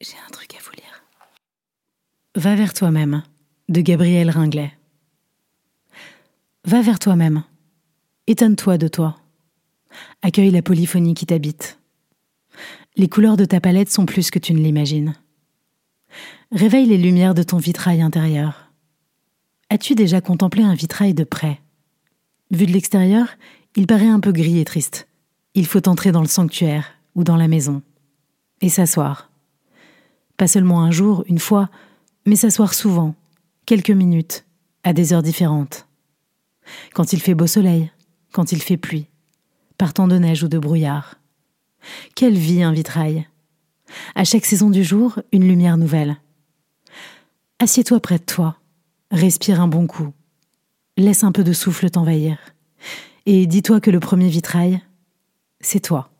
J'ai un truc à vous lire. Va vers toi-même, de Gabriel Ringlet. Va vers toi-même. Étonne-toi de toi. Accueille la polyphonie qui t'habite. Les couleurs de ta palette sont plus que tu ne l'imagines. Réveille les lumières de ton vitrail intérieur. As-tu déjà contemplé un vitrail de près? Vu de l'extérieur, il paraît un peu gris et triste. Il faut entrer dans le sanctuaire ou dans la maison et s'asseoir pas seulement un jour, une fois, mais s'asseoir souvent, quelques minutes, à des heures différentes. Quand il fait beau soleil, quand il fait pluie, par temps de neige ou de brouillard. Quelle vie un vitrail À chaque saison du jour, une lumière nouvelle. Assieds-toi près de toi, respire un bon coup, laisse un peu de souffle t'envahir, et dis-toi que le premier vitrail, c'est toi.